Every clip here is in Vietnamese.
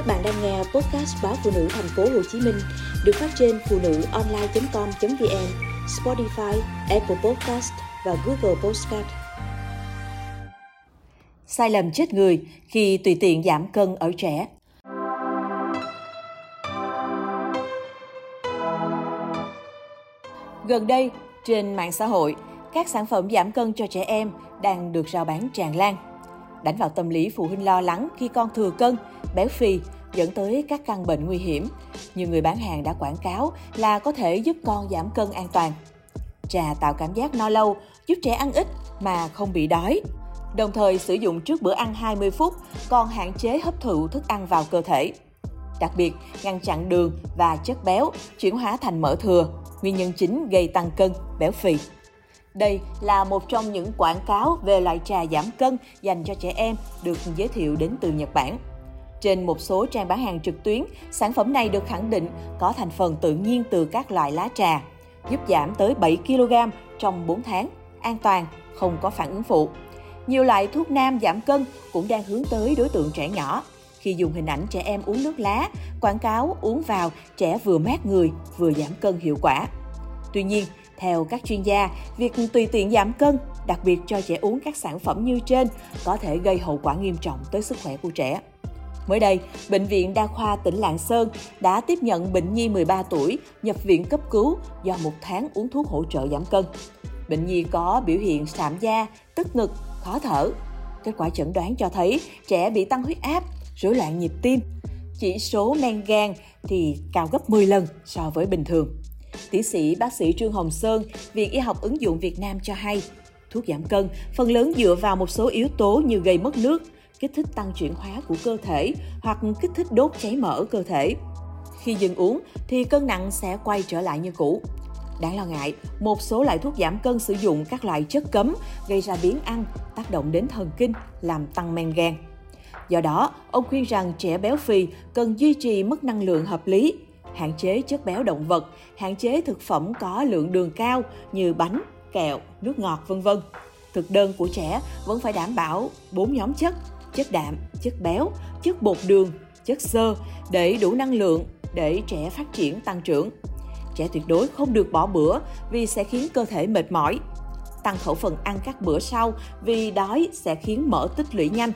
Các bạn đang nghe podcast báo phụ nữ thành phố Hồ Chí Minh được phát trên phụ nữ online.com.vn, Spotify, Apple Podcast và Google Podcast. Sai lầm chết người khi tùy tiện giảm cân ở trẻ. Gần đây, trên mạng xã hội, các sản phẩm giảm cân cho trẻ em đang được rao bán tràn lan. Đánh vào tâm lý phụ huynh lo lắng khi con thừa cân, béo phì dẫn tới các căn bệnh nguy hiểm. Nhiều người bán hàng đã quảng cáo là có thể giúp con giảm cân an toàn. Trà tạo cảm giác no lâu, giúp trẻ ăn ít mà không bị đói. Đồng thời sử dụng trước bữa ăn 20 phút, còn hạn chế hấp thụ thức ăn vào cơ thể. Đặc biệt, ngăn chặn đường và chất béo chuyển hóa thành mỡ thừa, nguyên nhân chính gây tăng cân, béo phì. Đây là một trong những quảng cáo về loại trà giảm cân dành cho trẻ em được giới thiệu đến từ Nhật Bản. Trên một số trang bán hàng trực tuyến, sản phẩm này được khẳng định có thành phần tự nhiên từ các loại lá trà, giúp giảm tới 7 kg trong 4 tháng, an toàn, không có phản ứng phụ. Nhiều loại thuốc nam giảm cân cũng đang hướng tới đối tượng trẻ nhỏ. Khi dùng hình ảnh trẻ em uống nước lá, quảng cáo uống vào trẻ vừa mát người vừa giảm cân hiệu quả. Tuy nhiên, theo các chuyên gia, việc tùy tiện giảm cân, đặc biệt cho trẻ uống các sản phẩm như trên, có thể gây hậu quả nghiêm trọng tới sức khỏe của trẻ. Mới đây, Bệnh viện Đa khoa tỉnh Lạng Sơn đã tiếp nhận bệnh nhi 13 tuổi nhập viện cấp cứu do một tháng uống thuốc hỗ trợ giảm cân. Bệnh nhi có biểu hiện sạm da, tức ngực, khó thở. Kết quả chẩn đoán cho thấy trẻ bị tăng huyết áp, rối loạn nhịp tim. Chỉ số men gan thì cao gấp 10 lần so với bình thường. Tiến sĩ bác sĩ Trương Hồng Sơn, Viện Y học ứng dụng Việt Nam cho hay, thuốc giảm cân phần lớn dựa vào một số yếu tố như gây mất nước, kích thích tăng chuyển hóa của cơ thể hoặc kích thích đốt cháy mỡ cơ thể. Khi dừng uống thì cân nặng sẽ quay trở lại như cũ. Đáng lo ngại, một số loại thuốc giảm cân sử dụng các loại chất cấm gây ra biến ăn, tác động đến thần kinh, làm tăng men gan. Do đó, ông khuyên rằng trẻ béo phì cần duy trì mức năng lượng hợp lý, hạn chế chất béo động vật, hạn chế thực phẩm có lượng đường cao như bánh, kẹo, nước ngọt vân vân. Thực đơn của trẻ vẫn phải đảm bảo 4 nhóm chất, chất đạm, chất béo, chất bột đường, chất xơ để đủ năng lượng để trẻ phát triển tăng trưởng. Trẻ tuyệt đối không được bỏ bữa vì sẽ khiến cơ thể mệt mỏi. Tăng khẩu phần ăn các bữa sau vì đói sẽ khiến mỡ tích lũy nhanh.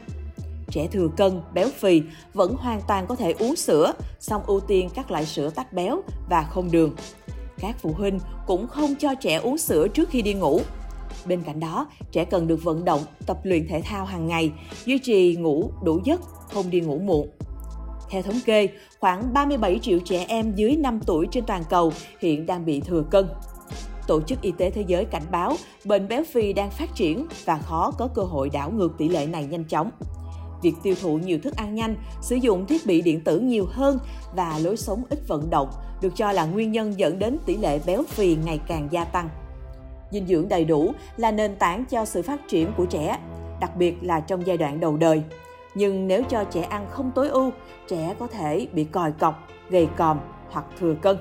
Trẻ thừa cân, béo phì vẫn hoàn toàn có thể uống sữa, song ưu tiên các loại sữa tách béo và không đường. Các phụ huynh cũng không cho trẻ uống sữa trước khi đi ngủ Bên cạnh đó, trẻ cần được vận động, tập luyện thể thao hàng ngày, duy trì ngủ đủ giấc, không đi ngủ muộn. Theo thống kê, khoảng 37 triệu trẻ em dưới 5 tuổi trên toàn cầu hiện đang bị thừa cân. Tổ chức Y tế Thế giới cảnh báo bệnh béo phì đang phát triển và khó có cơ hội đảo ngược tỷ lệ này nhanh chóng. Việc tiêu thụ nhiều thức ăn nhanh, sử dụng thiết bị điện tử nhiều hơn và lối sống ít vận động được cho là nguyên nhân dẫn đến tỷ lệ béo phì ngày càng gia tăng dinh dưỡng đầy đủ là nền tảng cho sự phát triển của trẻ, đặc biệt là trong giai đoạn đầu đời. Nhưng nếu cho trẻ ăn không tối ưu, trẻ có thể bị còi cọc, gầy còm hoặc thừa cân.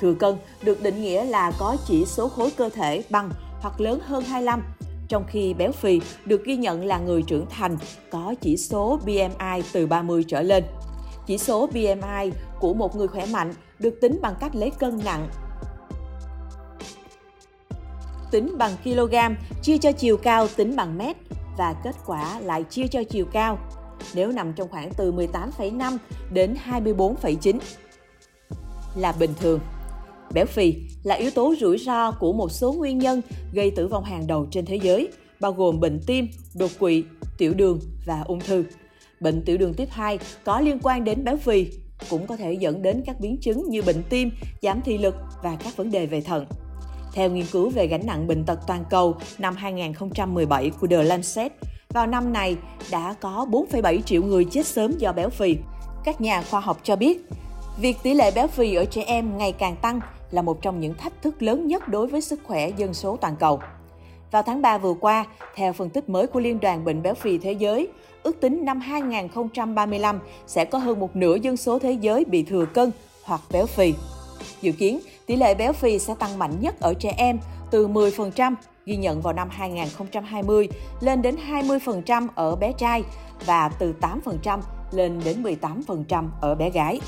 Thừa cân được định nghĩa là có chỉ số khối cơ thể bằng hoặc lớn hơn 25, trong khi béo phì được ghi nhận là người trưởng thành có chỉ số BMI từ 30 trở lên. Chỉ số BMI của một người khỏe mạnh được tính bằng cách lấy cân nặng tính bằng kg, chia cho chiều cao tính bằng mét và kết quả lại chia cho chiều cao nếu nằm trong khoảng từ 18,5 đến 24,9 là bình thường. Béo phì là yếu tố rủi ro của một số nguyên nhân gây tử vong hàng đầu trên thế giới, bao gồm bệnh tim, đột quỵ, tiểu đường và ung thư. Bệnh tiểu đường tiếp 2 có liên quan đến béo phì, cũng có thể dẫn đến các biến chứng như bệnh tim, giảm thị lực và các vấn đề về thận. Theo nghiên cứu về gánh nặng bệnh tật toàn cầu năm 2017 của The Lancet, vào năm này đã có 4,7 triệu người chết sớm do béo phì. Các nhà khoa học cho biết, việc tỷ lệ béo phì ở trẻ em ngày càng tăng là một trong những thách thức lớn nhất đối với sức khỏe dân số toàn cầu. Vào tháng 3 vừa qua, theo phân tích mới của Liên đoàn Bệnh béo phì Thế giới, ước tính năm 2035 sẽ có hơn một nửa dân số thế giới bị thừa cân hoặc béo phì. Dự kiến, tỷ lệ béo phì sẽ tăng mạnh nhất ở trẻ em, từ 10% ghi nhận vào năm 2020 lên đến 20% ở bé trai và từ 8% lên đến 18% ở bé gái.